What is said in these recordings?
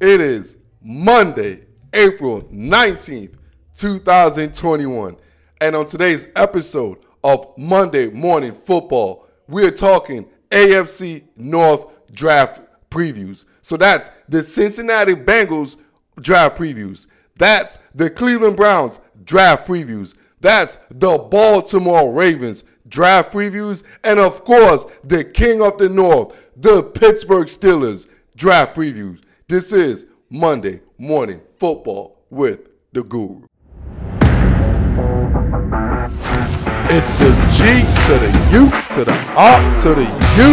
It is Monday, April 19th, 2021. And on today's episode of Monday Morning Football, we are talking AFC North draft previews. So that's the Cincinnati Bengals draft previews. That's the Cleveland Browns draft previews. That's the Baltimore Ravens draft previews. And of course, the King of the North, the Pittsburgh Steelers draft previews. This is Monday Morning Football with the Guru. It's the G to the U to the R to the U.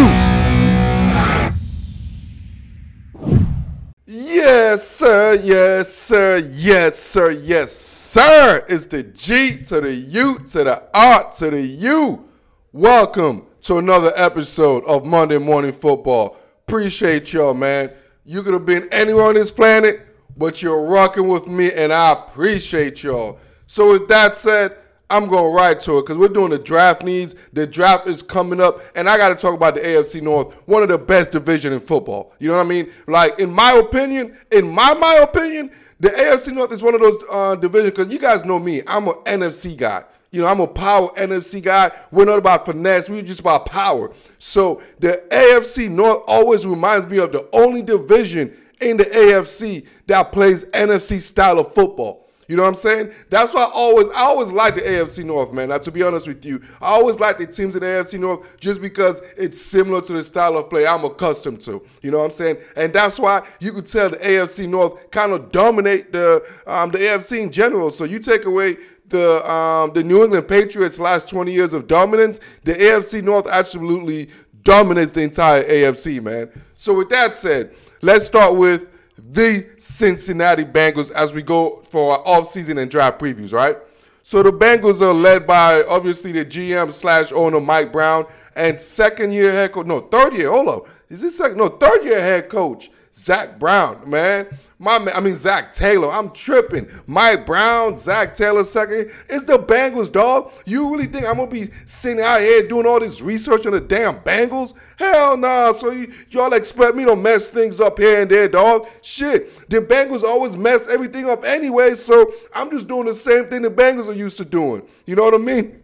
Yes, sir. Yes, sir. Yes, sir. Yes, sir. It's the G to the U to the R to the U. Welcome to another episode of Monday Morning Football. Appreciate y'all, man. You could have been anywhere on this planet, but you're rocking with me, and I appreciate y'all. So, with that said, I'm going right to it because we're doing the draft needs. The draft is coming up, and I got to talk about the AFC North, one of the best division in football. You know what I mean? Like in my opinion, in my my opinion, the AFC North is one of those uh, divisions because you guys know me. I'm an NFC guy. You know, I'm a power NFC guy. We're not about finesse. We're just about power. So the AFC North always reminds me of the only division in the AFC that plays NFC style of football. You know what I'm saying? That's why I always I always like the AFC North, man. Now to be honest with you, I always like the teams in the AFC North just because it's similar to the style of play I'm accustomed to. You know what I'm saying? And that's why you could tell the AFC North kind of dominate the um, the AFC in general. So you take away the um, the New England Patriots last 20 years of dominance, the AFC North absolutely dominates the entire AFC, man. So with that said, let's start with the Cincinnati Bengals as we go for our off-season and draft previews, right? So the Bengals are led by obviously the GM slash owner Mike Brown and second year head coach, no third year. Hold up, is this second? No third year head coach Zach Brown, man. My man, I mean Zac Taylor. I'm tripping. Mike Brown, Zac Taylor second. It's the Bengals, dog. You really think I'm gonna be sitting out here doing all this research on the damn Bengals? Hell nah. So y'all expect me to mess things up here and there, dog? Shit. The Bengals always mess everything up anyway. So I'm just doing the same thing the Bengals are used to doing. You know what I mean?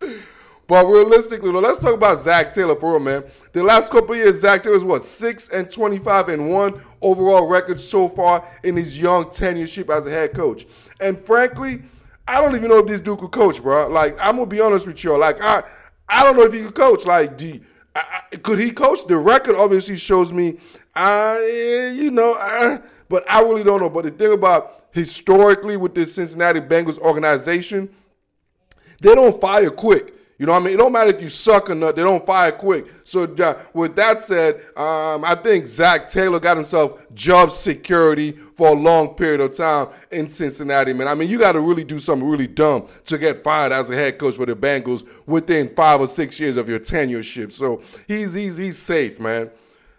But realistically, let's talk about Zach Taylor for real, man. The last couple years, Zac Taylor's what six and twenty-five and one overall record so far in his young tenureship as a head coach. And frankly, I don't even know if this dude could coach, bro. Like I'm gonna be honest with y'all. like I, I don't know if he could coach. Like, do I, I, could he coach? The record obviously shows me, uh, you know, uh, but I really don't know. But the thing about historically with this Cincinnati Bengals organization, they don't fire quick. You know what I mean? It don't matter if you suck or not. They don't fire quick. So uh, with that said, um, I think Zac Taylor got himself job security for a long period of time in Cincinnati, man. I mean, you got to really do something really dumb to get fired as a head coach for the Bengals within five or six years of your tenureship. So he's he's he's safe, man.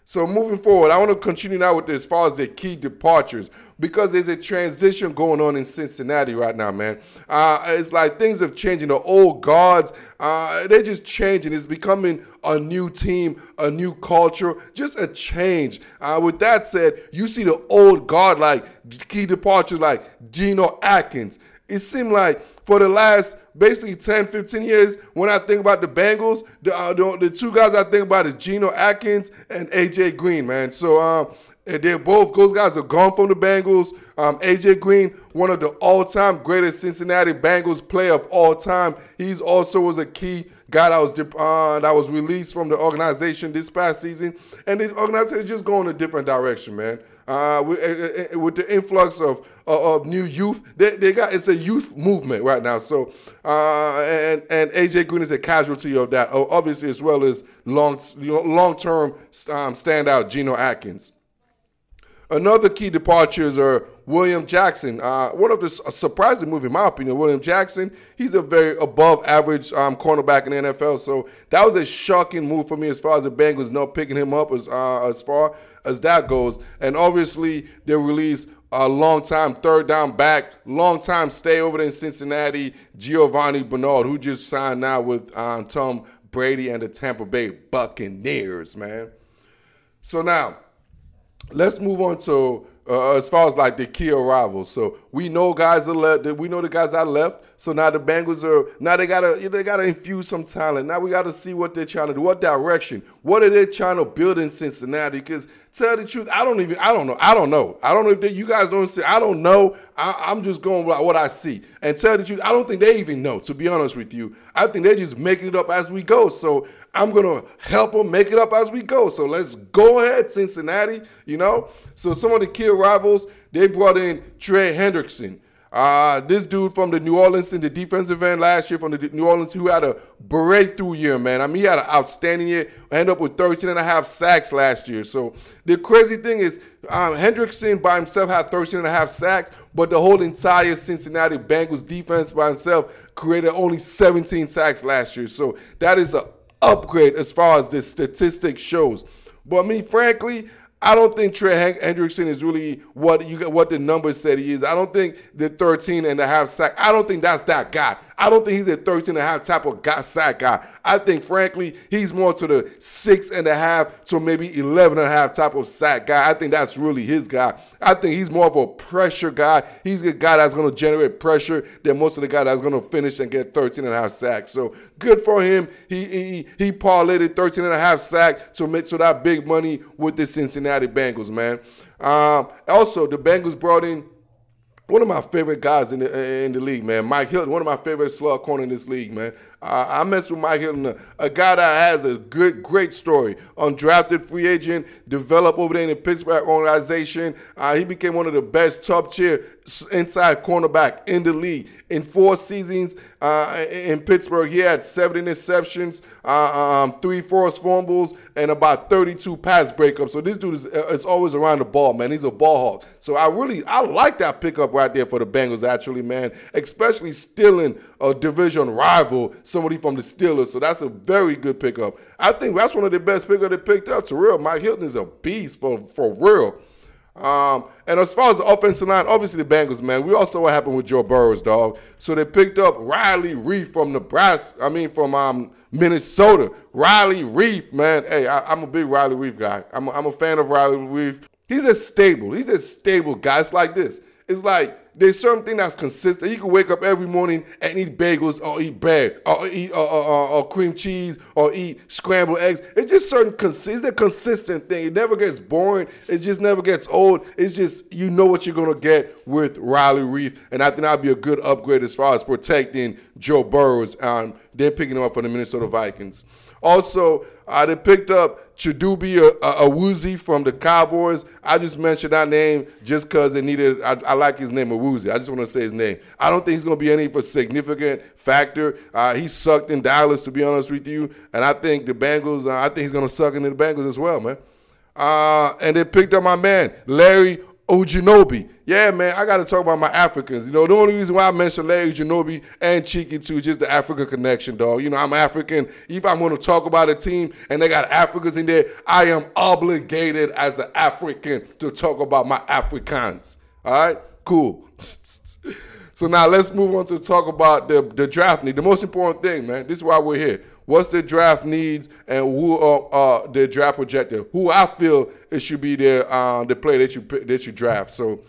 So moving forward, I want to continue now with this as far as the key departures because there's a transition going on in Cincinnati right now, man. Uh, it's like things have changed. The old guards, uh, they're just changing. It's becoming a new team, a new culture, just a change. Uh, with that said, you see the old guard like key departures like Geno Atkins. It seemed like for the last basically 10, 15 years, when I think about the Bengals, the, uh, the, the, two guys I think about is Geno Atkins and AJ Green, man. So um, they're both those guys are gone from the Bengals. Um, AJ Green, one of the all-time greatest Cincinnati Bengals player of all time. He's also was a key guy that was uh, that was released from the organization this past season, and the organization is just going a different direction, man. Uh, with, uh, uh, with, the influx of of new youth, they, they, got it's a youth movement right now. So uh, and and AJ Green is a casualty of that, obviously as well as long long term um, standout Geno Atkins. Another key departures are William Jackson. Uh, one of the surprising move, in my opinion, William Jackson. He's a very above average um, cornerback in the NFL. So that was a shocking move for me as far as the Bengals not picking him up as uh, as far as that goes. And obviously they released a long time third down back, long time stay over there in Cincinnati, Giovani Bernard, who just signed now with um, Tom Brady and the Tampa Bay Buccaneers, man. So now let's move on to uh, as far as like the key arrivals. So we know guys are left. We know the guys that left. So now the Bengals are now they gotta they gotta infuse some talent. Now we gotta see what they're trying to do, what direction, what are they trying to build in Cincinnati? Because tell the truth, I don't even I don't know. I don't know. I don't know if they, you guys don't see. I don't know. I, am just going by what I see. And tell the truth, I don't think they even know. To be honest with you, I think they're just making it up as we go. So I'm gonna help them make it up as we go. So let's go ahead, Cincinnati. You know. So some of the key rivals, they brought in Trey Hendrickson. Uh, this dude from the New Orleans in the defensive end last year from the New Orleans who had a breakthrough year, man. I mean, he had an outstanding year. Ended up with 13 and a half sacks last year. So the crazy thing is, um, Hendrickson by himself had 13 and a half sacks, but the whole entire Cincinnati Bengals defense by himself created only 17 sacks last year. So that is an upgrade as far as the statistic shows. But me, frankly, I don't think Trey Hendrickson is really what you what the numbers said he is. I don't think the 13 and a half sack. I don't think that's that guy. I don't think he's a 13 and a half type of guy, sack guy. I think, frankly, he's more to the six and a half to maybe 11 and a half type of sack guy. I think that's really his guy. I think he's more of a pressure guy. He's a guy that's going to generate pressure than most of the guys that's going to finish and get 13 and a half sacks. So good for him. He he he parlayed 13 and a half sack to make so that big money with the Cincinnati Bengals, man. Um, also, the Bengals brought in one of my favorite guys in the in the league, man. Mike Hilton, one of my favorite slug corner in this league, man. Uh, I mess with Mike Hilton, a, guy that has a good, great story. Undrafted free agent, developed over there in the Pittsburgh organization. Uh, he became one of the best top tier inside cornerback in the league. In four seasons uh, in Pittsburgh, he had seven interceptions, uh, um, three forced fumbles, and about 32 pass breakups. So this dude is, uh, is always around the ball, man. He's a ball hawk. So I really I like that pickup right there for the Bengals, actually, man. Especially stealing a division rival, somebody from the Steelers. So that's a very good pickup. I think that's one of the best pickups they picked up. To real, Mike Hilton is a beast for for real. Um, and as far as the offensive line, obviously the Bengals, man. We also what happened with Joe Burrows, dog. So they picked up Riley Reiff from Nebraska. I mean, from um, Minnesota. Riley Reiff, man. Hey, I, am a big Riley Reiff guy. I'm a, I'm a fan of Riley Reiff. He's a stable. He's a stable guy. It's like this. It's like there's something that's consistent. You can wake up every morning and eat bagels or eat bread or eat uh, uh, uh, or cream cheese or eat scrambled eggs. It's just certain consistent, it's a consistent thing. It never gets boring. It just never gets old. It's just you know what you're gonna get with Riley Reiff, and I think that'd be a good upgrade as far as protecting Joe Burrows. Um, they're picking him up for the Minnesota Vikings. Also, uh, they picked up Chidobe Awuzie from the Cowboys. I just mentioned that name just because it needed. I, I, like his name, Awuzie. I just want to say his name. I don't think he's going to be any a significant factor. Uh, he sucked in Dallas, to be honest with you, and I think the Bengals. Uh, I think he's going to suck in the Bengals as well, man. Uh, and they picked up my man Larry Ogunjobi. Yeah, man, I got to talk about my Africans. You know, the only reason why I mentioned Larry Ogunjobi and Cheeky too, is just the Africa connection, dog. You know, I'm African. If I'm going to talk about a team and they got Africans in there, I am obligated as an African to talk about my Africans. All right, cool. so now let's move on to talk about the the draft need. The most important thing, man. This is why we're here what's the draft needs, and who are uh, the draft projected. Who I feel it should be the uh, the player that you that you draft. So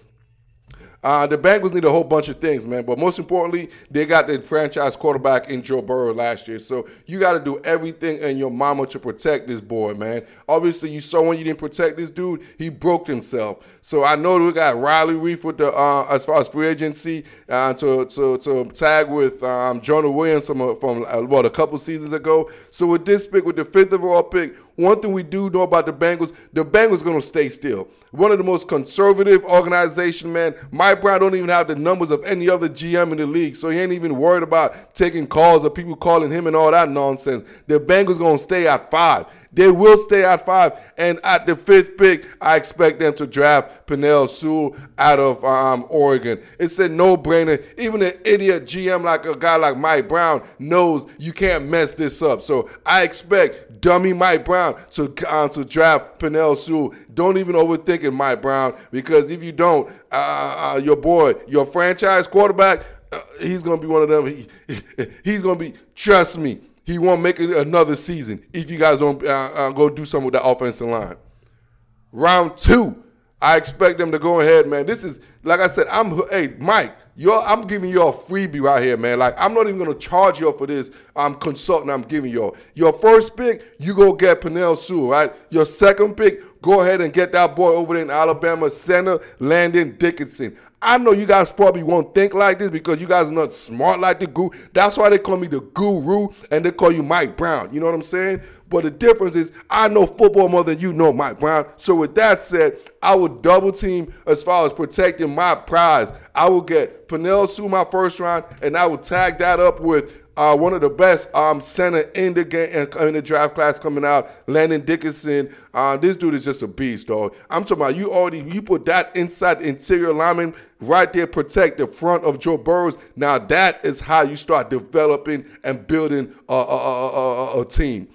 uh, the Bengals need a whole bunch of things, man. But most importantly, they got the franchise quarterback in Joe Burrow last year. So you got to do everything in your mama to protect this boy, man. Obviously, you saw when you didn't protect this dude, he broke himself. So I know we got Riley Reiff with the uh, as far as free agency uh, to, to to tag with um, Jonah Williams from from uh, what a couple seasons ago. So with this pick, with the fifth overall pick, one thing we do know about the Bengals, the Bengals going to stay still. One of the most conservative organization, man. Mike Brown don't even have the numbers of any other GM in the league, so he ain't even worried about taking calls or people calling him and all that nonsense. The Bengals going to stay at five. They will stay at five. And at the fifth pick, I expect them to draft Penei Sewell out of um, Oregon. It's a no-brainer. Even an idiot GM like a guy like Mike Brown knows you can't mess this up. So I expect dummy Mike Brown to uh, to draft Penei Sewell. Don't even overthink it, Mike Brown, because if you don't, uh, uh, uh your boy, your franchise quarterback, uh, he's gonna be one of them. He, he's gonna be. Trust me he won't make it another season if you guys don't uh, go do something with the offensive line. Round two, I expect them to go ahead, man. This is like I said. I'm hey Mike. Y'all, I'm giving you a freebie right here, man. Like I'm not even gonna charge you for this. Um, I'm consulting. I'm giving you your first pick. You go get Penei Sewell, right? Your second pick, go ahead and get that boy over there in Alabama, center Landon Dickinson. I know you guys probably won't think like this because you guys are not smart like the guru. That's why they call me the guru and they call you Mike Brown. You know what I'm saying? But the difference is I know football more than you know Mike Brown. So with that said, I will double team as far as protecting my prize. I will get Penei Sewell my first round, and I will tag that up with uh, one of the best um, center in the game in the draft class coming out, Landon Dickinson. Uh, this dude is just a beast, dog. I'm talking about you already you put that inside interior lineman right there, protect the front of Joe Burrows. Now that is how you start developing and building a, a, a, a team.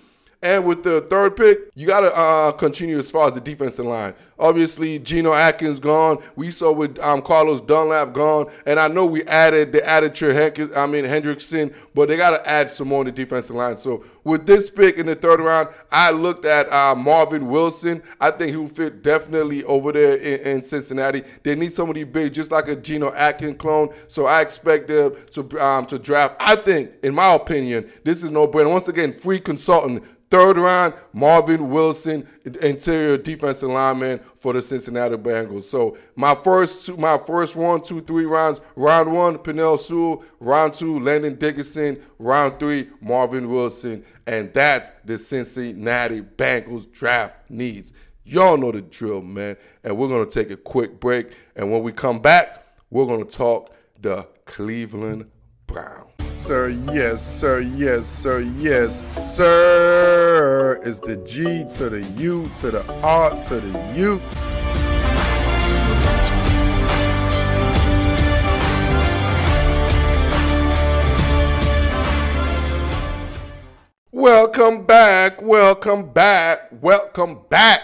And with the third pick, you got to uh, continue as far as the defensive line. Obviously, Geno Atkins gone. We saw with um, Carlos Dunlap gone, and I know we added the added Henk- I mean Hendrickson, but they got to add some more on the defensive line. So with this pick in the third round, I looked at uh, Marvin Wilson. I think he will fit definitely over there in, in, Cincinnati. They need somebody big, just like a Geno Atkins clone. So I expect them to um, to draft. I think, in my opinion, this is no brainer. Once again, free consultant Third round, Marvin Wilson, interior defensive lineman for the Cincinnati Bengals. So my first two, my first one, two, three rounds. Round one, Penei Sewell. Round two, Landon Dickinson. Round three, Marvin Wilson. And that's the Cincinnati Bengals draft needs. Y'all know the drill, man. And we're gonna take a quick break. And when we come back, we're gonna talk the Cleveland Browns sir, yes, sir, yes, sir, yes, sir. It's the G to the U to the R to the U. Welcome back, welcome back, welcome back.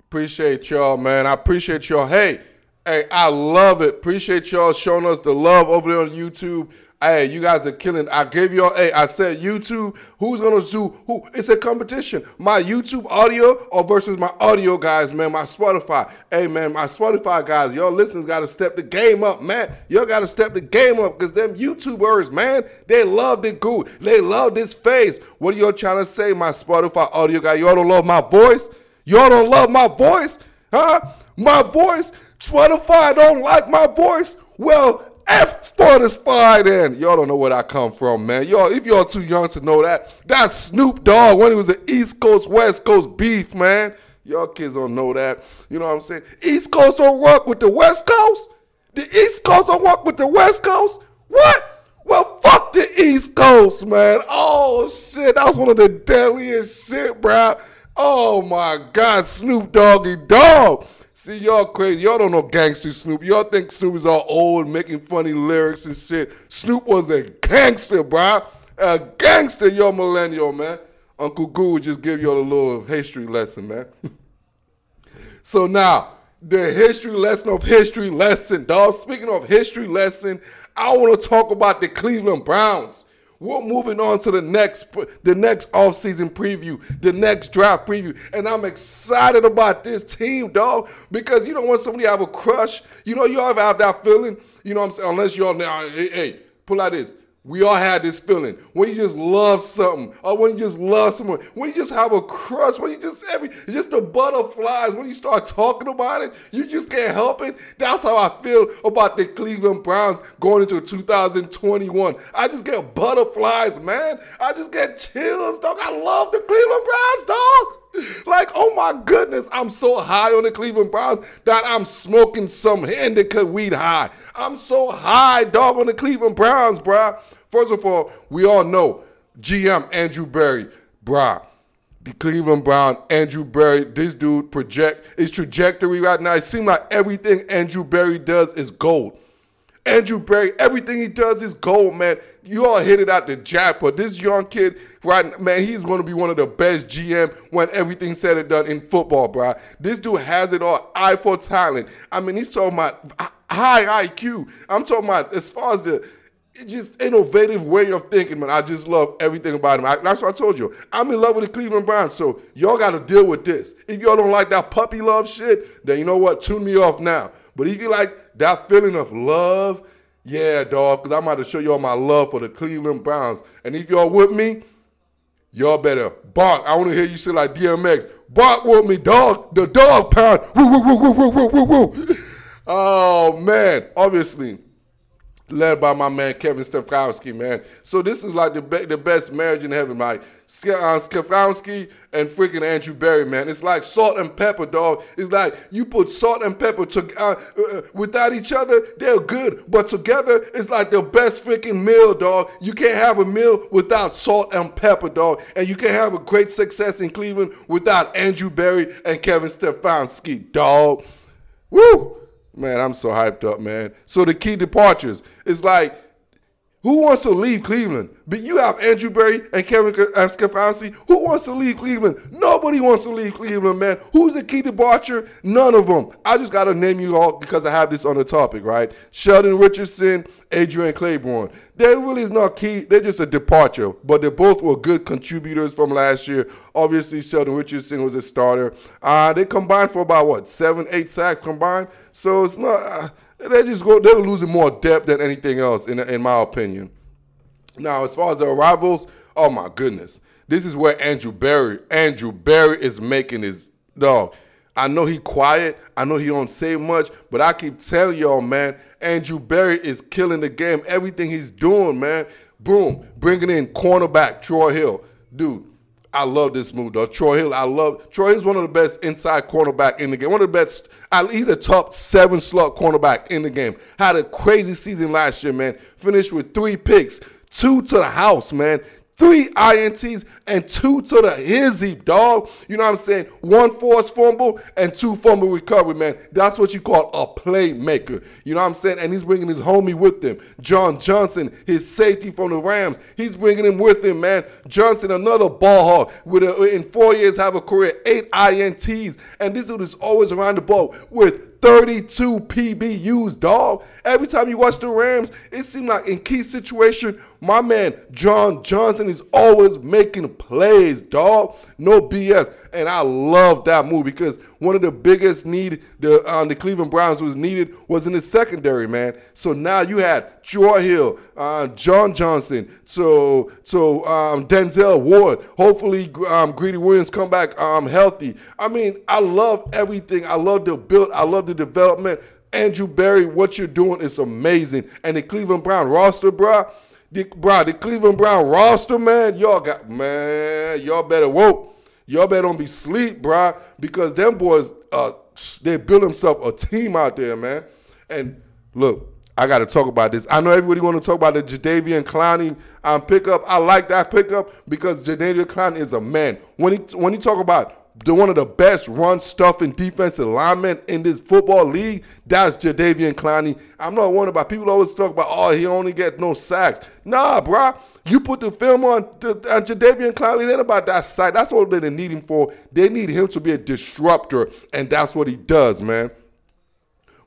Appreciate y'all, man. I appreciate y'all. Hey, hey, I love it. Appreciate y'all showing us the love over there on YouTube. Hey, you guys are killing. I gave y'all. Hey, I said YouTube. Who's gonna do? Who? It's a competition. My YouTube audio or versus my audio guys, man. My Spotify. Hey, man, my Spotify guys. Y'all listeners got to step the game up, man. Y'all got to step the game up because them YouTubers, man, they love the good. They love this face. What are y'all trying to say, my Spotify audio guy? Y'all don't love my voice. Y'all don't love my voice, huh? My voice. Spotify don't like my voice. Well, F for the spy then. Y'all don't know where I come from, man. Y'all, if y'all too young to know that, that's Snoop Dogg when he was the East Coast, West Coast beef, man. Y'all kids don't know that. You know what I'm saying? East Coast don't work with the West Coast? The East Coast don't work with the West Coast? What? Well, fuck the East Coast, man. Oh, shit. That was one of the deadliest shit, bro. Oh, my God. Snoop Doggy Dogg. See, y'all crazy. Y'all don't know gangster Snoop. Y'all think Snoop is all old, making funny lyrics and shit. Snoop was a gangster, bro. A gangster, y'all millennial, man. Uncle Goo just give y'all a little history lesson, man. so now, the history lesson of history lesson, dog. Speaking of history lesson, I want to talk about the Cleveland Browns. We're moving on to the next the next offseason preview, the next draft preview. And I'm excited about this team, dog, because you don't want somebody to have a crush. You know, you ever have that feeling, you know what I'm saying? Unless you're now, hey, hey, pull out this. We all had this feeling when you just love something, or when you just love someone, when you just have a crush, when you just every just the butterflies. When you start talking about it, you just can't help it. That's how I feel about the Cleveland Browns going into 2021. I just get butterflies, man. I just get chills, dog. I love the Cleveland Browns, dog. Like, oh my goodness, I'm so high on the Cleveland Browns that I'm smoking some indica weed high. I'm so high, dog, on the Cleveland Browns, bruh. First of all, we all know GM Andrew Berry, bruh. The Cleveland Brown, Andrew Berry, this dude project his trajectory right now. It seems like everything Andrew Berry does is gold. Andrew Berry, everything he does is gold, man. You all hit it out the jackpot. This young kid, right, man, he's going to be one of the best GM when everything's said and done in football, bro. This dude has it all. Eye for talent. I mean, he's talking about high IQ. I'm talking about as far as the just innovative way of thinking, man. I just love everything about him. I, that's what I told you. I'm in love with the Cleveland Browns, so y'all got to deal with this. If y'all don't like that puppy love shit, then you know what? Tune me off now. But if you like that feeling of love, yeah, dog, because I'm about to show y'all my love for the Cleveland Browns. And if y'all with me, y'all better bark. I want to hear you say like DMX. Bark with me, dog. The dog pound. Woo, woo, woo, woo, woo, woo, woo. Oh, man. Obviously, led by my man Kevin Stefanski, man. So this is like the be- the best marriage in heaven, like uh, Stefanski and freaking Andrew Berry, man. It's like salt and pepper, dog. It's like you put salt and pepper to uh, uh, without each other, they're good, but together it's like the best freaking meal, dog. You can't have a meal without salt and pepper, dog, and you can't have a great success in Cleveland without Andrew Berry and Kevin Stefanski, dog. Woo! Man, I'm so hyped up, man. So the key departures it's like, who wants to leave Cleveland? But you have Andrew Berry and Kevin Stefanski. Who wants to leave Cleveland? Nobody wants to leave Cleveland, man. Who's the key departure? None of them. I just got to name you all because I have this on the topic, right? Sheldon Richardson, Adrian Clayborn. They really is not key. They're just a departure, but they both were good contributors from last year. Obviously, Sheldon Richardson was a starter. Uh, they combined for about what seven, eight sacks combined. So it's not. Uh, they just go. They're losing more depth than anything else, in in my opinion. Now, as far as the arrivals, oh my goodness, this is where Andrew Berry, Andrew Berry is making his dog. I know he quiet. I know he don't say much, but I keep telling y'all, man, Andrew Berry is killing the game. Everything he's doing, man. Boom, bringing in cornerback Troy Hill, dude. I love this move, though. Troy Hill, I love. Troy Hill's one of the best inside cornerback in the game. One of the best. He's a top seven slot cornerback in the game. Had a crazy season last year, man. Finished with three picks, two to the house, man three INTs and two to the hizzy, dog. You know what I'm saying? One forced fumble and two fumble recovery, man. That's what you call a playmaker. You know what I'm saying? And he's bringing his homie with him. John Johnson, his safety from the Rams. He's bringing him with him, man. Johnson, another ball hog. With a, in four years, have a career, eight INTs. And this dude is always around the ball with 32 PBUs, dog. Every time you watch the Rams, it seemed like in key situation, my man John Johnson is always making plays, dog. No BS. And I love that move because one of the biggest need the um, the Cleveland Browns was needed was in the secondary, man. So now you had Troy Hill, uh, John Johnson, so so um, Denzel Ward. Hopefully, um, Greedy Williams come back um, healthy. I mean, I love everything. I love the build. I love the development. Andrew Berry, what you're doing is amazing. And the Cleveland Brown roster, bro. The, bro, the Cleveland Brown roster, man, y'all got, man, y'all better whoa y'all better don't be sleep, bro, because them boys, uh, they build themselves a team out there, man. And look, I got to talk about this. I know everybody want to talk about the Jadeveon Clowney um, pickup. I like that pickup because Jadeveon Clowney is a man. When he when he talk about one of the best run stuffing defensive linemen in this football league, that's Jadeveon Clowney. I'm not worried about people always talk about oh he only get no sacks. Nah, bro. You put the film on uh, Jadeveon Clowney, then about that side. That's what they need him for. They need him to be a disruptor, and that's what he does, man.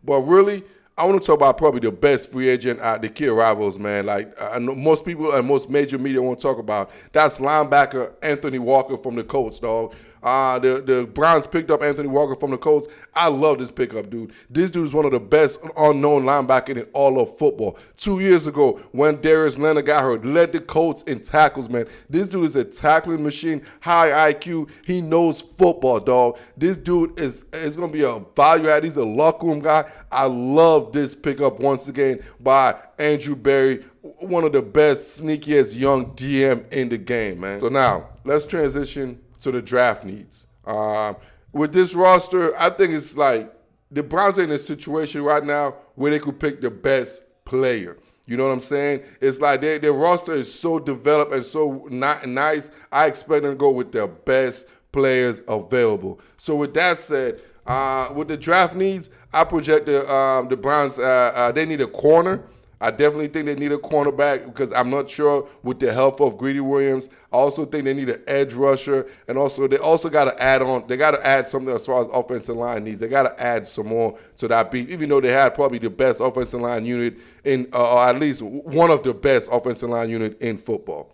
But really, I want to talk about probably the best free agent at the key rivals, man. Like know most people and most major media want to talk about. That's linebacker Anthony Walker from the Colts, dog. Uh, the, the Browns picked up Anthony Walker from the Colts. I love this pickup, dude. This dude is one of the best unknown linebackers in all of football. Two years ago, when Darius Leonard got hurt, led the Colts in tackles, man. This dude is a tackling machine, high IQ. He knows football, dog. This dude is, is to be a value add. He's a locker room guy. I love this pickup once again by Andrew Berry, one of the best, sneakiest young DM in the game, man. So now, let's transition to the draft needs. Um, with this roster, I think it's like the Browns are in a situation right now where they could pick the best player. You know what I'm saying? It's like their, their roster is so developed and so not nice. I expect them to go with their best players available. So with that said, uh, with the draft needs, I project the um, the Browns. Uh, uh, they need a corner. I definitely think they need a cornerback because I'm not sure with the health of Greedy Williams. I also think they need an edge rusher, and also they also got to add on. They got to add something as far as offensive line needs. They got to add some more to that beat, even though they had probably the best offensive line unit in, uh, or at least one of the best offensive line unit in football.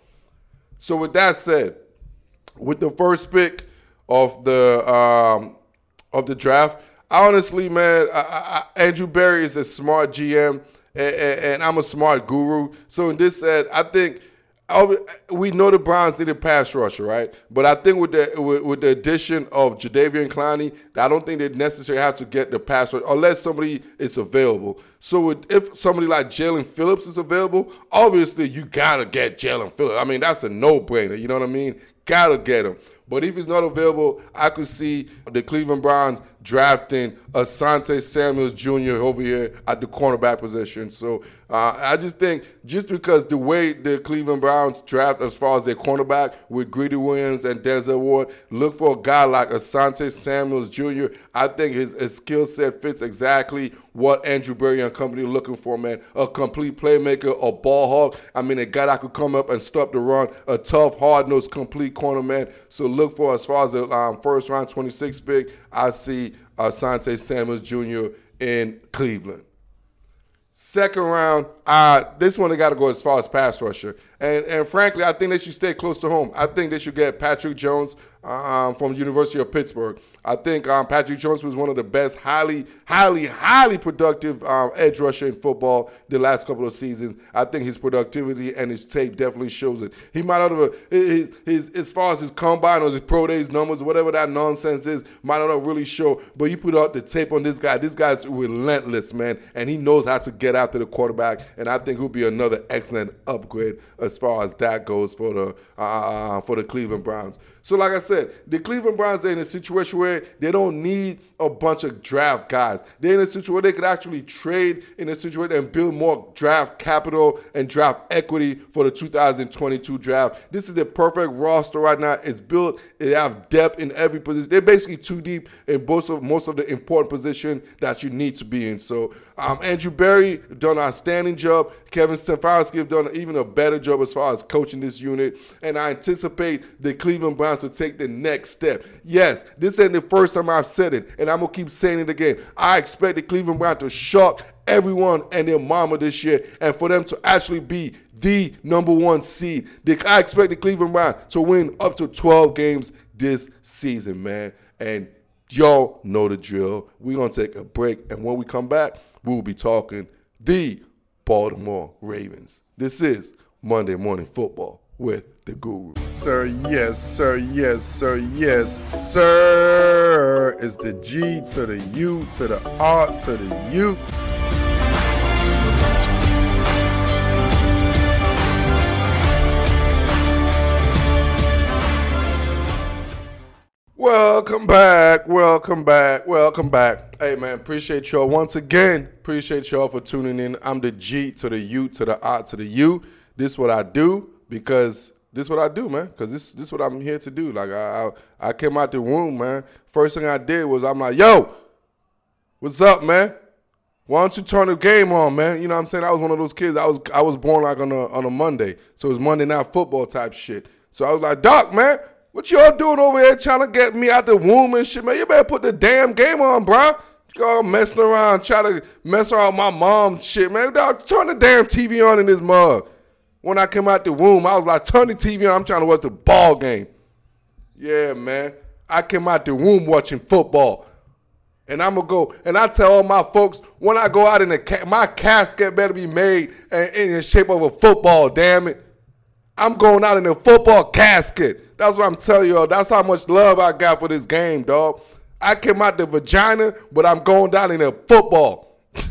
So with that said, with the first pick of the um, of the draft, honestly, man, I, I, Andrew Berry is a smart GM and, and, I'm a smart guru. So in this set, I think we know the Browns need a pass rusher, right? But I think with the with, with, the addition of Jadeveon Clowney, I don't think they necessarily have to get the pass rusher unless somebody is available. So with, if somebody like Jaelan Phillips is available, obviously you gotta get Jaelan Phillips. I mean, that's a no-brainer. You know what I mean? Gotta get him. But if he's not available, I could see the Cleveland Browns drafting Asante Samuels Jr. over here at the cornerback position. So uh, I just think just because the way the Cleveland Browns draft as far as their cornerback with Greedy Williams and Denzel Ward, look for a guy like Asante Samuels Jr. I think his, his skill set fits exactly what Andrew Berry and company are looking for, man. A complete playmaker, a ball hawk. I mean, a guy that could come up and stop the run, a tough, hard-nosed, complete corner, man. So look for as far as the um, first round 26 pick, I see Asante Samuels Jr. in Cleveland. Second round, uh, this one they got to go as far as pass rusher. And, and frankly, I think they should stay close to home. I think they should get Patrick Jones um, from University of Pittsburgh. I think um, Patrick Jones was one of the best, highly, highly, highly productive um, edge rusher in football the last couple of seasons. I think his productivity and his tape definitely shows it. He might not have his, his as far as his combine or his pro days numbers, whatever that nonsense is, might not really show. But you put out the tape on this guy. This guy's relentless, man, and he knows how to get after the quarterback. And I think he'll be another excellent upgrade as far as that goes for the uh, uh for the Cleveland Browns. So, like I said, the Cleveland Browns are in a situation where they don't need a bunch of draft guys. They're in a situation where they could actually trade in a situation and build more draft capital and draft equity for the 2022 draft. This is the perfect roster right now. It's built. They have depth in every position. They're basically too deep in most of most of the important position that you need to be in. So um, Andrew Berry done an outstanding job. Kevin Stefanski have done even a better job as far as coaching this unit. And I anticipate the Cleveland Browns to take the next step. Yes, this ain't the first time I've said it, and I'm gonna keep saying it again. I expect the Cleveland Browns to shock everyone and their mama this year, and for them to actually be the number one seed. I expect the Cleveland Browns to win up to 12 games this season, man. And y'all know the drill. We're gonna take a break, and when we come back, we will be talking the Baltimore Ravens. This is Monday Morning Football with the Guru. Sir, yes, sir, yes, sir, yes, sir. It's the G to the U to the R to the U. Welcome back, welcome back, welcome back. Hey man, appreciate y'all once again. Appreciate y'all for tuning in. I'm the G to the U to the R to the U. This is what I do because this is what I do, man. Because this this is what I'm here to do. Like I, I I came out the womb, man. First thing I did was I'm like, yo, what's up, man? Why don't you turn the game on, man? You know what I'm saying? I was one of those kids. I was I was born like on a on a Monday, so it was Monday night football type shit. So I was like, Doc, man, what y'all doing over here trying to get me out the womb and shit, man? You better put the damn game on, bro. Go messing around, try to mess around my mom shit, man. Dog, turn the damn TV on in this mug. When I came out the womb, I was like, turn the TV on. I'm trying to watch the ball game. Yeah, man. I came out the womb watching football. And I'm gonna go, and I tell all my folks when I go out in the ca- my casket better be made in, in the shape of a football. Damn it, I'm going out in a football casket. That's what I'm telling y'all. That's how much love I got for this game, dog. I came out the vagina, but I'm going down in a football. hey,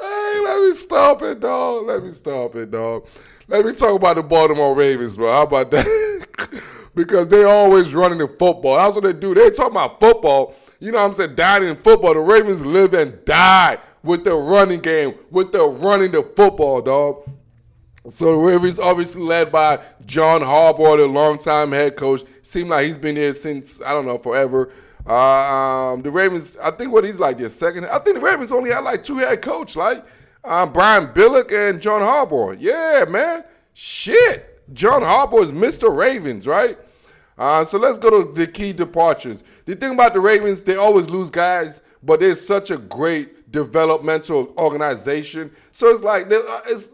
let me stop it, dog. Let me stop it, dog. Let me talk about the Baltimore Ravens, bro. How about that? because they always running the football. That's what they do. They talk about football. You know what I'm saying? Dying in football. The Ravens live and die with the running game, with the running the football, dog. So the Ravens obviously led by John Harbaugh, the longtime head coach. Seemed like he's been here since I don't know forever. Uh, um, the Ravens, I think what he's like their second. I think the Ravens only had like two head coach, like um, Brian Billick and John Harbaugh. Yeah, man. Shit. John Harbaugh is Mr. Ravens, right? Uh, so let's go to the key departures. The thing about the Ravens, they always lose guys, but they're such a great developmental organization. So it's like they, uh, it's,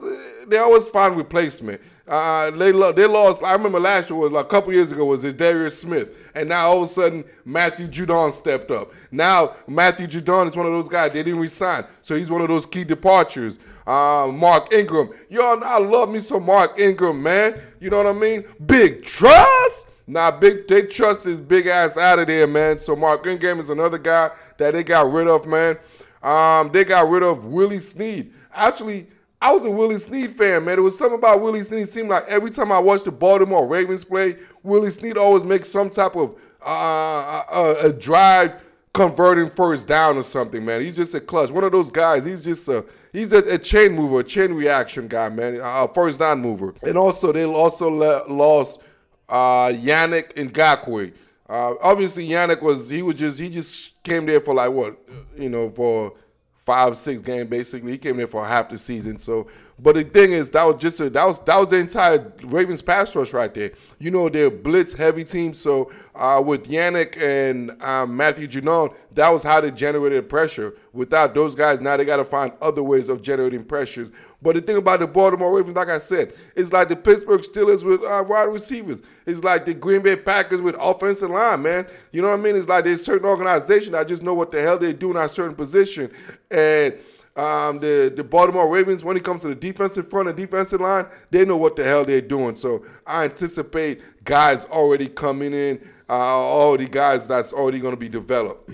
they always find replacement. Uh, they they lost. I remember last year was like a couple years ago was it Darius Smith, and now all of a sudden Matthew Judon stepped up. Now Matthew Judon is one of those guys they didn't resign, so he's one of those key departures. Uh, Mark Ingram, y'all, I love me some Mark Ingram, man. You know what I mean? Big trust. Now, big they trust his big ass out of there, man. So Mark Ingram is another guy that they got rid of, man. Um, they got rid of Willie Snead. Actually, I was a Willie Snead fan, man. It was something about Willie Snead. It seemed like every time I watched the Baltimore Ravens play, Willie Snead always makes some type of uh, uh, uh, a drive converting first down or something, man. He's just a clutch. One of those guys. He's just a he's a, a chain mover, a chain reaction guy, man. A first down mover. And also they also le- lost uh, Yannick Ngakoue. Uh, obviously, Yannick was he was just he just came there for like what you know for five, six game basically. He came there for half the season. So, but the thing is, that was just a, that was that was the entire Ravens pass rush right there. You know, they're blitz heavy team. So uh, with Yannick and um, Matthew Judon, that was how they generated pressure. Without those guys, now they got to find other ways of generating pressures. But the thing about the Baltimore Ravens, like I said, it's like the Pittsburgh Steelers with uh, wide receivers. It's like the Green Bay Packers with offensive line, man. You know what I mean? It's like there's certain organization that just know what the hell they're doing at a certain position. And um, the, the Baltimore Ravens, when it comes to the defensive front and defensive line, they know what the hell they're doing. So I anticipate guys already coming in, uh, all the guys that's already going to be developed.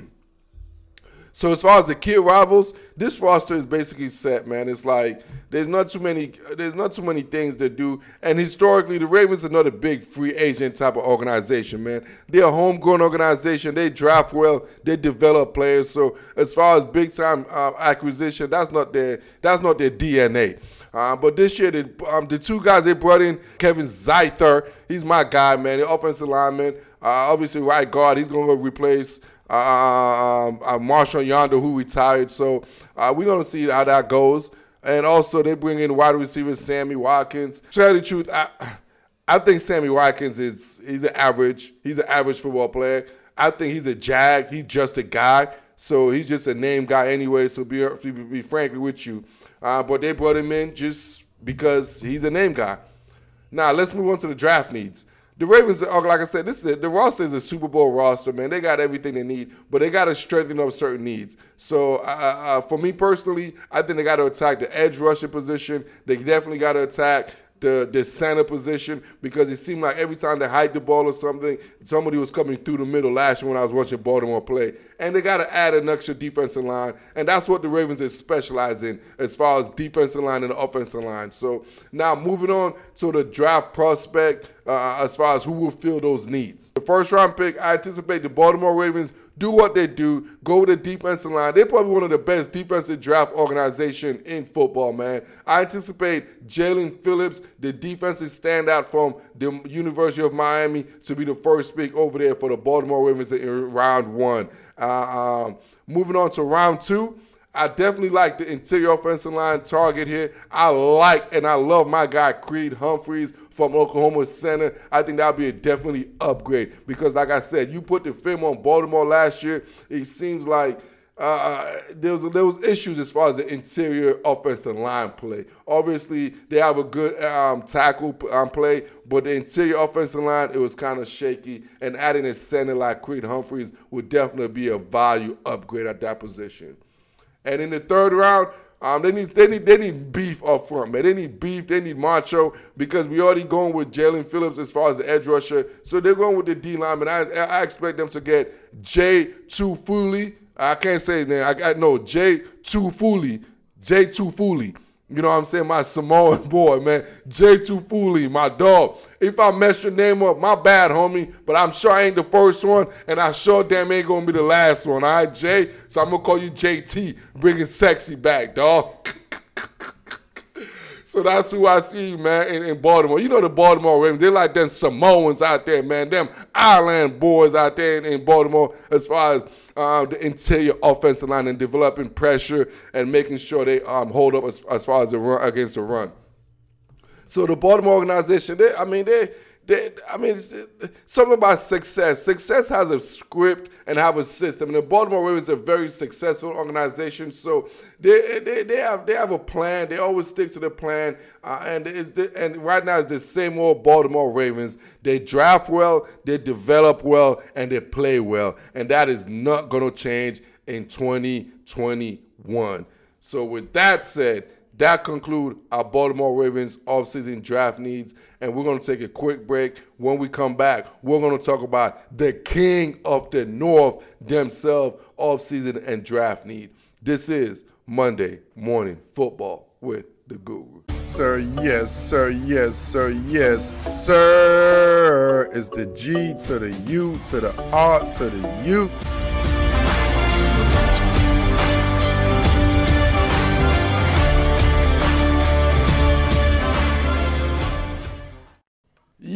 So as far as the kid rivals, this roster is basically set, man. It's like there's not too many there's not too many things to do. And historically, the Ravens are not a big free agent type of organization, man. They're a homegrown organization. They draft well. They develop players. So as far as big time uh, acquisition, that's not their that's not their DNA. Uh, but this year, the, um, the two guys they brought in, Kevin Zeitler, he's my guy, man. The offensive lineman, uh, obviously right guard. He's gonna go replace um, uh, Marshal Yanda, who retired. So uh, we're going to see how that goes. And also, they bring in wide receiver Sammy Watkins. To tell the truth, I, I think Sammy Watkins is he's an average. He's an average football player. I think he's a jag. He's just a guy. So he's just a name guy anyway. So be, be, frankly with you. Uh, but they brought him in just because he's a name guy. Now let's move on to the draft needs the Ravens like I said, this is the roster is a Super Bowl roster, man. They got everything they need, but they got to strengthen up certain needs. So uh, uh, for me personally, I think they got to attack the edge rushing position. They definitely got to attack the the center position because it seemed like every time they hide the ball or something, somebody was coming through the middle last year when I was watching Baltimore play. And they got to add an extra defensive line, and that's what the Ravens is specialized as far as defensive line and offensive line. So now moving on to the draft prospect uh, as far as who will fill those needs. The first round pick, I anticipate the Baltimore Ravens do what they do, go to the defensive line. They're probably one of the best defensive draft organization in football, man. I anticipate Jaelan Phillips, the defensive standout from the University of Miami, to be the first pick over there for the Baltimore Ravens in round one. Uh, um, moving on to round two. I definitely like the interior offensive line target here. I like and I love my guy Creed Humphreys from Oklahoma Center. I think that'll be a definitely upgrade because, like I said, you put the film on Baltimore last year. It seems like uh, uh, there was there was issues as far as the interior offensive line play. Obviously, they have a good um, tackle um, play, but the interior offensive line it was kind of shaky. And adding a center like Creed Humphreys would definitely be a value upgrade at that position. And in the third round, um, they need they need they need beef up front, man. They need beef. They need macho because we already going with Jaelan Phillips as far as the edge rusher. So they're going with the D lineman. I, I expect them to get Jay Tufele. I can't say that. I, I no Jay Tufele. Jay Tufele. You know what I'm saying? My Samoan boy, man. Jay Tufele, my dog. If I mess your name up, my bad, homie. But I'm sure I ain't the first one, and I sure damn ain't gonna be the last one, all right, Jay? So I'm gonna call you JT, bringing sexy back, dog. So that's who I see, man, in, in Baltimore. You know the Baltimore Ravens. They're like them Samoans out there, man. Them island boys out there in, in Baltimore as far as uh, the interior offensive line and developing pressure and making sure they um, hold up as, as far as the run against the run. So the Baltimore organization, they, I mean, they they, I mean, something about success. Success has a script and have a system. And the Baltimore Ravens are a very successful organization, so they, they, they have they have a plan. They always stick to the plan. Uh, and it's the, and right now it's the same old Baltimore Ravens. They draft well, they develop well, and they play well. And that is not going to change in 2021. So with that said, that conclude our Baltimore Ravens offseason draft needs. And we're going to take a quick break. When we come back, we're going to talk about the king of the North themselves offseason and draft need. This is Monday Morning Football with the Guru. Sir, yes, sir, yes, sir, yes, sir. It's the G to the U to the R to the U.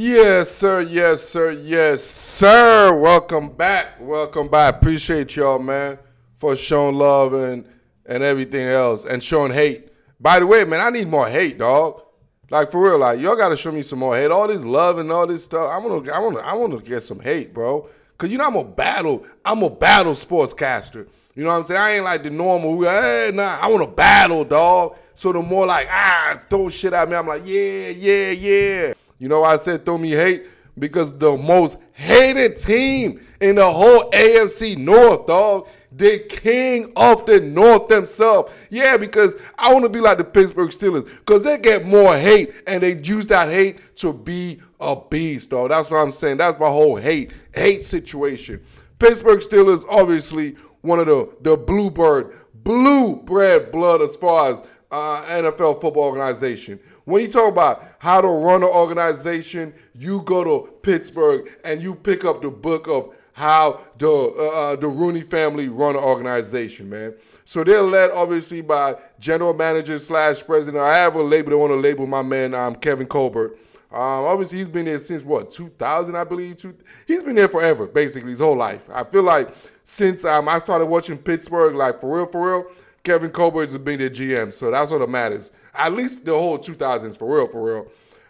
Yes, sir. Yes, sir. Yes, sir. Welcome back. Welcome back. Appreciate y'all, man, for showing love and and everything else and showing hate. By the way, man, I need more hate, dog. Like for real, like y'all gotta show me some more hate. All this love and all this stuff. I wanna, I wanna, I wanna get some hate, bro. Cause you know I'm a battle. I'm a battle sportscaster. You know what I'm saying? I ain't like the normal. Hey, nah, I want to battle, dog. So the more like ah throw shit at me, I'm like yeah, yeah, yeah. You know why I said throw me hate? Because the most hated team in the whole AFC North, dog. The king of the North themselves. Yeah, because I want to be like the Pittsburgh Steelers. Because they get more hate and they use that hate to be a beast, dog. That's what I'm saying. That's my whole hate, hate situation. Pittsburgh Steelers, obviously, one of the, the bluebird, blue bread blood as far as uh, NFL football organization. When you talk about how to run an organization, you go to Pittsburgh and you pick up the book of how the uh, uh, the Rooney family run an organization, man. So they're led obviously by general manager slash president. I have a label. I want to label my man um, Kevin Colbert. Um, obviously, he's been there since what 2000, I believe. He's been there forever, basically his whole life. I feel like since um, I started watching Pittsburgh, like for real, for real, Kevin Colbert has been their GM. So that's what matters at least the whole 2000s for real, for real.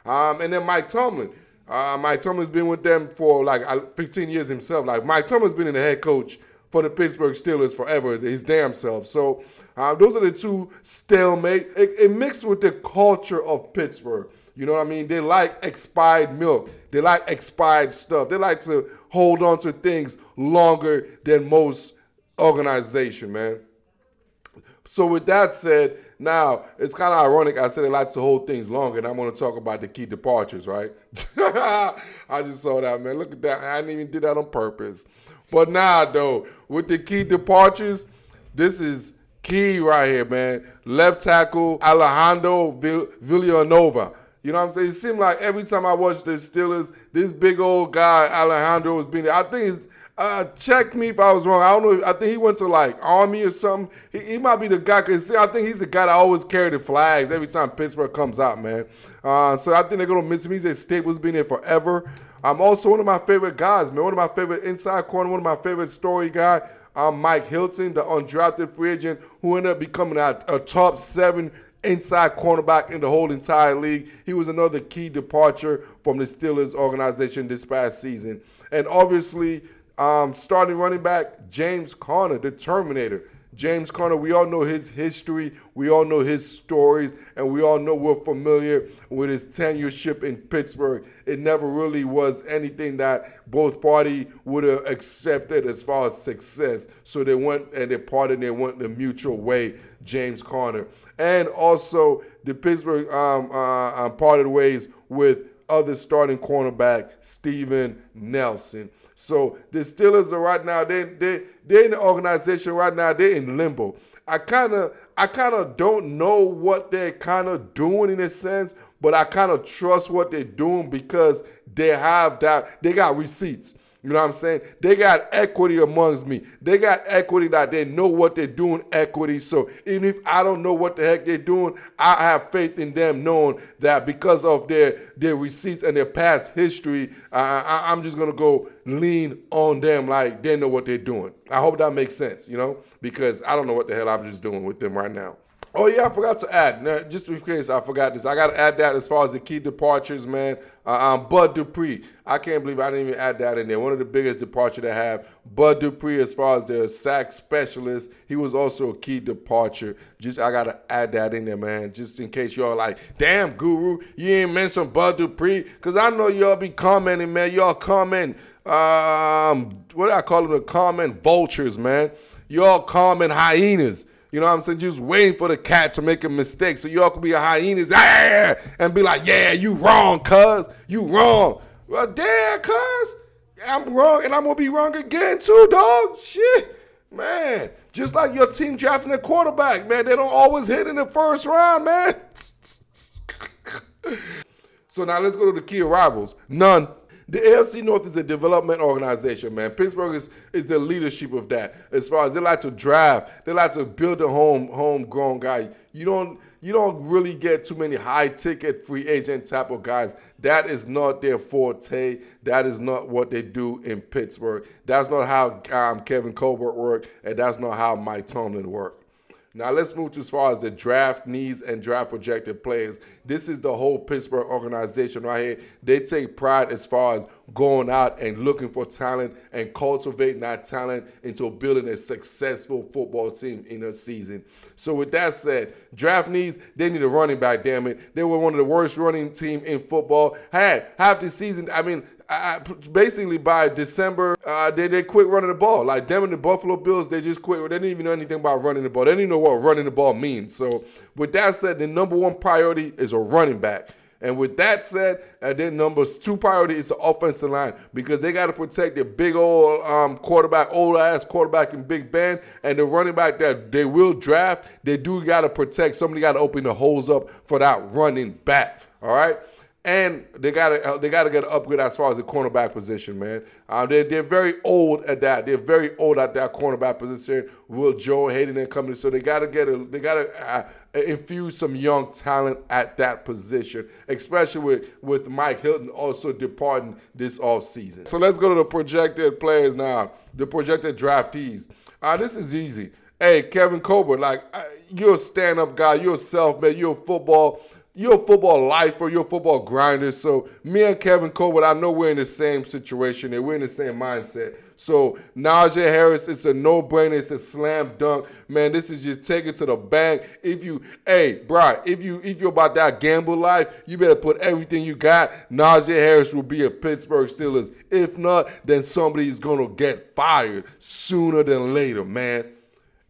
Um, and then Mike Tomlin. Uh, Mike Tomlin's been with them for like uh, 15 years himself. Like Mike Tomlin's been in the head coach for the Pittsburgh Steelers forever, his damn self. So uh, those are the two stalemate. It, it mixed with the culture of Pittsburgh. You know what I mean? They like expired milk. They like expired stuff. They like to hold on to things longer than most organization, man. So with that said, now, it's kind of ironic. I said they like to hold things longer, and I'm going to talk about the key departures, right? I just saw that, man. Look at that. I didn't even do that on purpose. But now, though, with the key departures, this is key right here, man. Left tackle Alejandro Villanueva. You know what I'm saying? It seemed like every time I watch the Steelers, this big old guy Alejandro was being there. I think uh, check me if I was wrong. I don't know. I think he went to like Army or something. He, he might be the guy. Cause I think he's the guy that always carry the flags every time Pittsburgh comes out, man. Uh, so I think they're gonna miss him. He's a Staples been there forever. I'm also one of my favorite guys, man. One of my favorite inside corner. One of my favorite story guy. Um, Mike Hilton, the undrafted free agent who ended up becoming a, a top seven inside cornerback in the whole entire league. He was another key departure from the Steelers organization this past season. And obviously, um, starting running back, James Conner, the Terminator. James Conner, we all know his history, we all know his stories, and we all know we're familiar with his tenureship in Pittsburgh. It never really was anything that both party would have accepted as far as success. So they went and they parted, they went the mutual way, James Conner. And also, the Pittsburgh um, uh, uh parted ways with other starting cornerback, Steven Nelson. So the Steelers are right now, they they they're in the organization right now, they're in limbo. I kind of I kind of don't know what they're kind of doing in a sense, but I kind of trust what they're doing because they have that they got receipts. You know what I'm saying? They got equity amongst me. They got equity that they know what they're doing, equity. So even if I don't know what the heck they're doing, I have faith in them knowing that because of their, their receipts and their past history, I, I'm just going to go lean on them like they know what they're doing. I hope that makes sense, you know, because I don't know what the hell I'm just doing with them right now. Oh yeah, I forgot to add. Now, just in case I forgot this, I got to add that as far as the key departures, man. Uh, um, Bud Dupree, I can't believe I didn't even add that in there. One of the biggest departure to have. Bud Dupree, as far as the sack specialist, he was also a key departure. Just I got to add that in there, man. Just in case y'all like, damn, Guru, you ain't mentioned Bud Dupree, cause I know y'all be commenting, man. Y'all comment, um, what do I call them? The comment vultures, man. Y'all comment hyenas. You know what I'm saying? Just waiting for the cat to make a mistake. So y'all could be a hyenas ah, and be like, yeah, you wrong, cuz. You wrong. Well, damn, cuz. I'm wrong and I'm going to be wrong again too, dog. Shit. Man, just like your team drafting a quarterback, man. They don't always hit in the first round, man. so now let's go to the key arrivals. None the AFC North is a development organization, man. Pittsburgh is, is the leadership of that. As far as they like to draft, they like to build a home homegrown guy. You don't you don't really get too many high ticket free agent type of guys. That is not their forte. That is not what they do in Pittsburgh. That's not how um, Kevin Colbert worked, and that's not how Mike Tomlin worked. Now let's move to as far as the draft needs and draft projected players. This is the whole Pittsburgh organization right here. They take pride as far as going out and looking for talent and cultivating that talent into building a successful football team in a season. So with that said, draft needs, they need a running back, damn it. They were one of the worst running team in football. Had half the season, I mean, I, basically by December, uh, they, they quit running the ball. Like them and the Buffalo Bills, they just quit. They didn't even know anything about running the ball. They didn't even know what running the ball means. So with that said, the number one priority is a running back. And with that said, uh, then number two priority is the offensive line because they got to protect the big old um, quarterback, old ass quarterback in Big Ben, and the running back that they will draft. They do got to protect. Somebody got to open the holes up for that running back. All right and they got to uh, they got to get an upgrade as far as the cornerback position, man. Uh, they're they're very old at that. They're very old at that cornerback position. Will Joe Haden and company, so they got to get a they got to uh, infuse some young talent at that position, especially with with Mike Hilton also departing this off season. So let's go to the projected players now. The projected draftees. Uh, this is easy. Hey, Kevin Colbert, like uh, you're a stand-up guy. You're a self-made. You're a football you're football lifer, you're football grinder. So me and Kevin Colbert, I know we're in the same situation and we're in the same mindset. So Najee Harris, it's a no-brainer, it's a slam dunk. Man, this is just take it to the bank. If you, hey, bro, if you if you're about that gamble life, you better put everything you got. Najee Harris will be a Pittsburgh Steelers. If not, then somebody's gonna get fired sooner than later, man.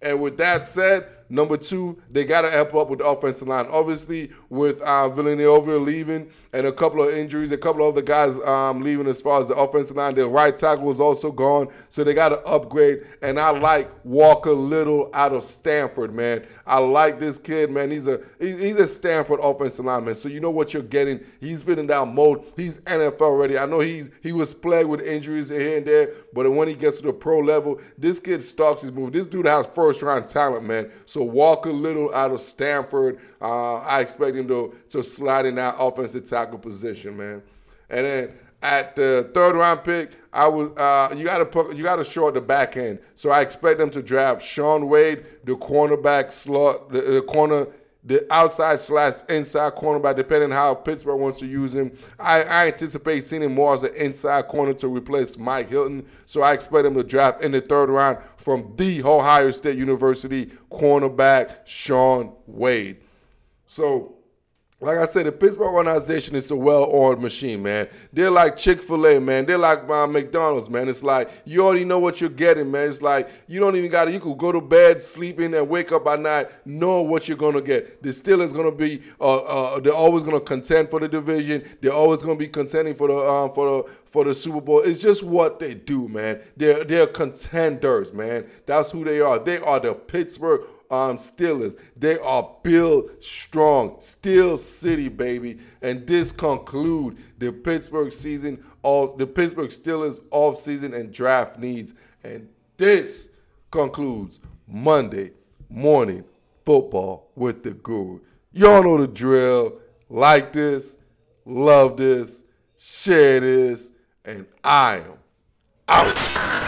And with that said, Number two, they got to help up with the offensive line. Obviously, with uh, Villanueva leaving and a couple of injuries, a couple of other guys um, leaving as far as the offensive line. Their right tackle was also gone, so they got to upgrade. And I like Walker Little out of Stanford, man. I like this kid, man. He's a he's a Stanford offensive lineman, so you know what you're getting. He's fitting that mold. He's NFL ready. I know he's he was plagued with injuries here and there, but when he gets to the pro level, this kid stalks his move. This dude has first round talent, man. So Walker Little out of Stanford, uh, I expect him to to slide in that offensive tackle position, man. And then at the third round pick, I was uh, you got to put you got to short the back end. So I expect them to draft Shaun Wade, the cornerback slot, the, the corner, the outside slash inside cornerback, depending how Pittsburgh wants to use him. I, I anticipate seeing him more as an inside corner to replace Mike Hilton. So I expect him to draft in the third round from the Ohio State University cornerback Shaun Wade. So like I said, the Pittsburgh organization is a well-oiled machine, man. They're like Chick-fil-A, man. They're like uh, McDonald's, man. It's like you already know what you're getting, man. It's like you don't even got to. You could go to bed, sleep in, and wake up at night knowing what you're gonna get. The Steelers gonna be, uh, uh, they're always gonna contend for the division. They're always gonna be contending for the um, for the for the Super Bowl. It's just what they do, man. They're they're contenders, man. That's who they are. They are the Pittsburgh um, Steelers. They are built strong. Steel City, baby. And this conclude the Pittsburgh season of the Pittsburgh Steelers off season and draft needs. And this concludes Monday morning football with the guru. Y'all know the drill. Like this, love this, share this, and I am out.